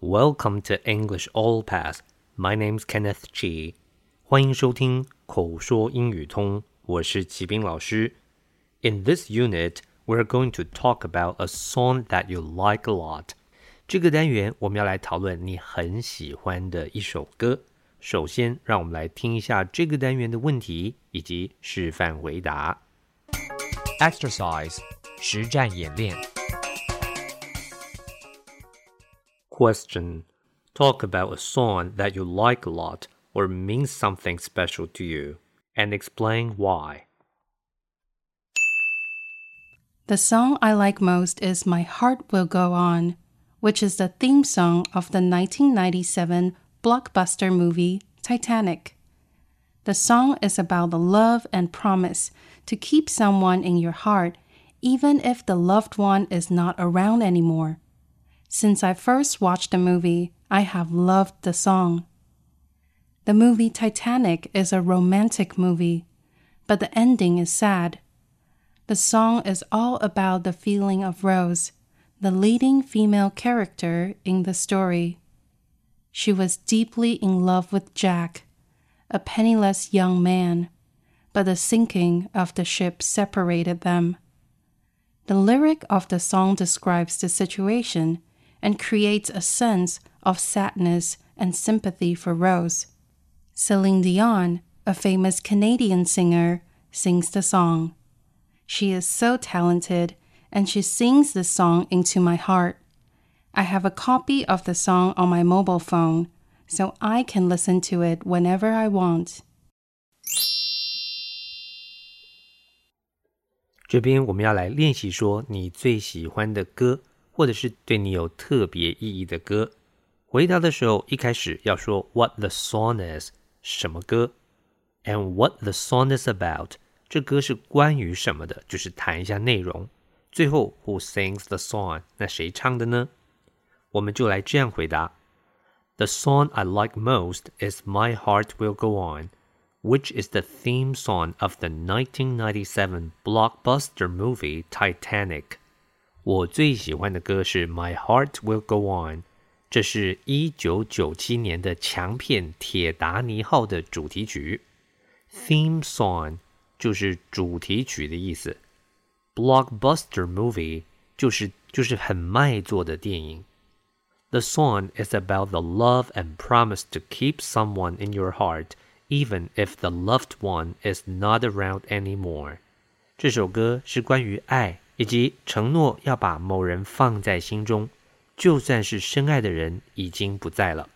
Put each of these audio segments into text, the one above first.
Welcome to English All Pass. My name's Kenneth Chi. 欢迎收听口说英语通，我是齐斌老师。In this unit, we're going to talk about a song that you like a lot. 这个单元我们要来讨论你很喜欢的一首歌。首先，让我们来听一下这个单元的问题以及示范回答。Exercise 实战演练。 Question Talk about a song that you like a lot or means something special to you and explain why. The song I like most is My Heart Will Go On, which is the theme song of the 1997 blockbuster movie Titanic. The song is about the love and promise to keep someone in your heart even if the loved one is not around anymore. Since I first watched the movie, I have loved the song. The movie Titanic is a romantic movie, but the ending is sad. The song is all about the feeling of Rose, the leading female character in the story. She was deeply in love with Jack, a penniless young man, but the sinking of the ship separated them. The lyric of the song describes the situation and creates a sense of sadness and sympathy for Rose. Celine Dion, a famous Canadian singer, sings the song. She is so talented and she sings the song into my heart. I have a copy of the song on my mobile phone, so I can listen to it whenever I want. 这边我们要来练习说你最喜欢的歌， 或者是对你有特别意义的歌。回答的时候，一开始要说 What the song is，什么歌，and what the song is about，这歌是关于什么的，就是谈一下内容。最后，Who sings the song？那谁唱的呢？我们就来这样回答：The song I like most is "My Heart Will Go On." which is the theme song of the 1997 blockbuster movie Titanic. 我最喜欢的歌是《My Heart Will Go On》，这是一九九七年的强片《铁达尼号》的主题曲。Theme song 就是主题曲的意思。Blockbuster movie 就是就是很卖座的电影。The song is about the love and promise to keep someone in your heart even if the loved one is not around anymore。这首歌是关于爱 以及承诺要把某人放在心中，就算是深爱的人已经不在了。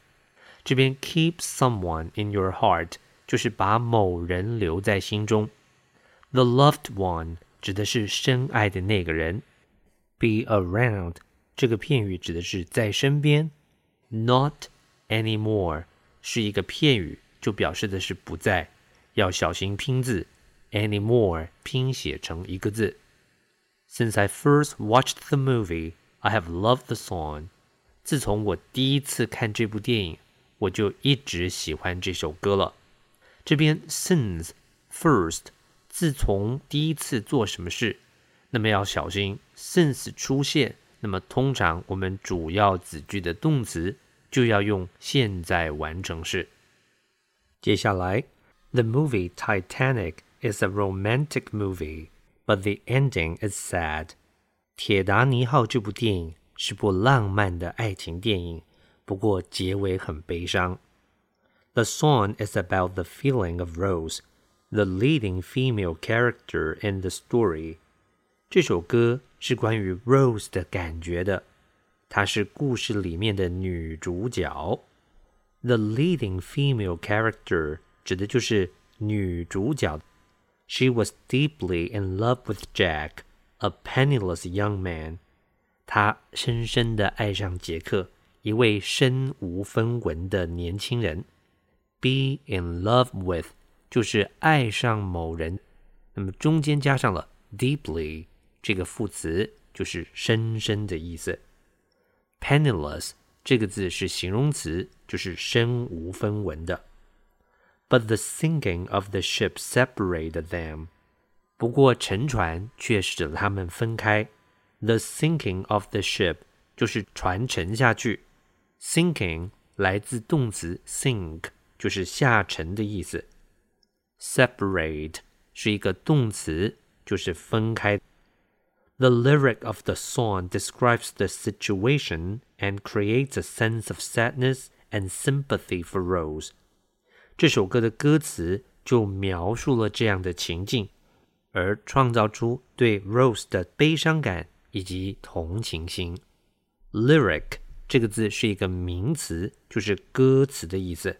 这边 keep someone in your heart 就是把某人留在心中。The loved one 指的是深爱的那个人。Be around 这个片语指的是在身边。Not anymore 是一个片语。就表示的是不在，要小心拼字。Anymore 拼写成一个字。Since I first watched the movie, I have loved the song. 自从我第一次看这部电影，我就一直喜欢这首歌了。这边 since first 自从第一次做什么事，那么要小心 since 出现，那么通常我们主要子句的动词就要用现在完成式。接下来，The movie Titanic is a romantic movie, but the ending is sad. 铁达尼号这部电影是部浪漫的爱情电影，不过结尾很悲伤。The song is about the feeling of Rose, the leading female character in the story. 这首歌是关于 Rose 的感觉的，她是故事里面的女主角。The leading female character 指的就是女主角。 She was deeply in love with Jack, a penniless young man. 她深深的爱上杰克，一位身无分文的年轻人。Be in love with 就是爱上某人，那么中间加上了 deeply 这个副词，就是深深的意思。Penniless 这个字是形容词，就是身无分文的。But the sinking of the ship separated them. 不过沉船却使得他们分开。The sinking of the ship 就是船沉下去。Sinking 来自动词 sink，就是下沉的意思。Separate 是一个动词，就是分开。The lyric of the song describes the situation and creates a sense of sadness and sympathy for Rose. 这首歌的歌词就描述了这样的情境，而创造出对 Rose 的悲伤感以及同情心。Lyric 这个字是一个名词，就是歌词的意思。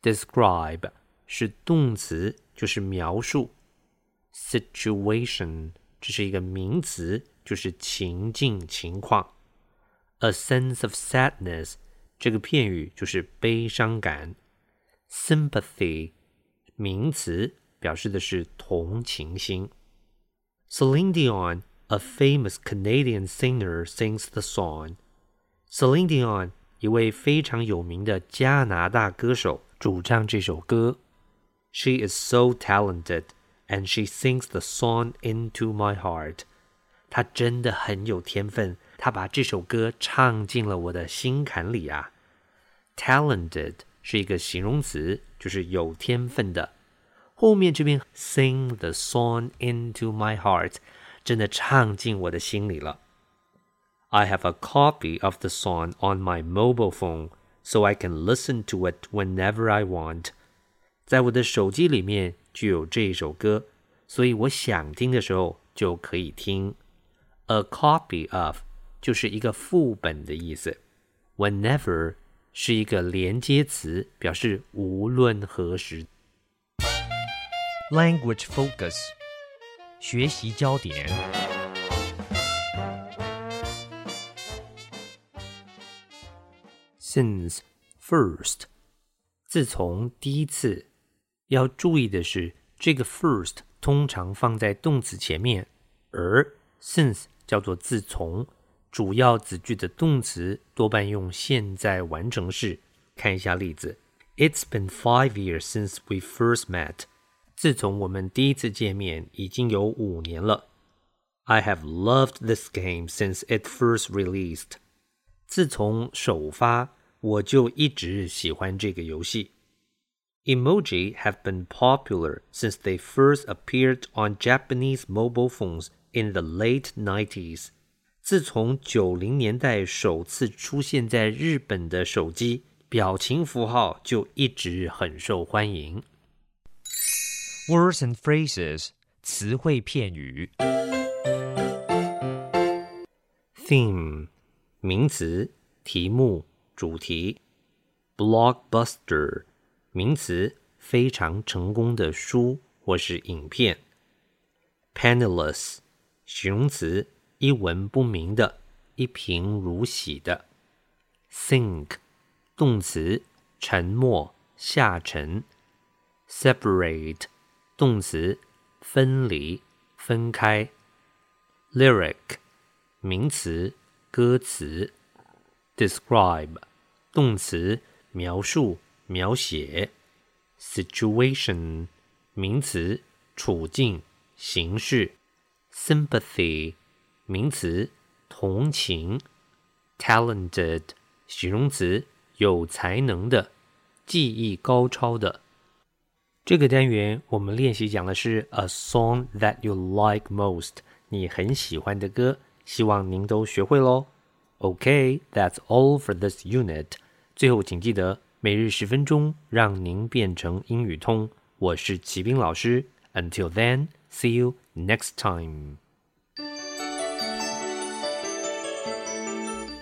Describe 是动词，就是描述。Situation 这是一个名词，就是情境情况。A sense of sadness 这个片语就是悲伤感。Sympathy 名词表示的是同情心。Celine Dion, a famous Canadian singer, sings the song. Celine Dion 一位非常有名的加拿大歌手主唱这首歌。She is so talented, and she sings the song into my heart. 她真的很有天分，她把这首歌唱进了我的心坎里啊。Talented 是一个形容词，就是有天分的。后面这边 sing the song into my heart，真的唱进我的心里了。I have a copy of the song on my mobile phone, so I can listen to it whenever I want. 在我的手机里面就有这一首歌，所以我想听的时候就可以听。A copy of 就是一个副本的意思。Whenever 是一个连接词，表示无论何时。Language focus，学习焦点。Since first，自从第一次，要注意的是，这个 first 通常放在动词前面，而 since 叫做自从，主要子句的动词多半用现在完成式。看一下例子：It's been five years since we first met。自从我们第一次见面，已经有五年了。I have loved this game since it first released。自从首发，我就一直喜欢这个游戏。Emoji have been popular since they first appeared on Japanese mobile phones in the late 90s。 自从九零年代首次出现在日本的手机，表情符号就一直很受欢迎。Words and phrases，词汇片语。Theme 名词，题目、主题。Blockbuster 名词，非常成功的书或是影片。Panelist，形容词，一文不名的，一贫如洗的。Sink 动词，沉没、下沉。Separate 动词，分离、分开。Lyric 名词，歌词。Describe 动词，描述、描写。Situation 名词，处境、形式。Sympathy 名词，同情。Talented 形容词，有才能的，技艺高超的。这个单元我们练习讲的是 a song that you like most，你很喜欢的歌，希望您都学会喽。OK，that's、all for this unit。最后请记得每日十分钟，让您变成英语通。我是齐斌老师，Until then，see you next time。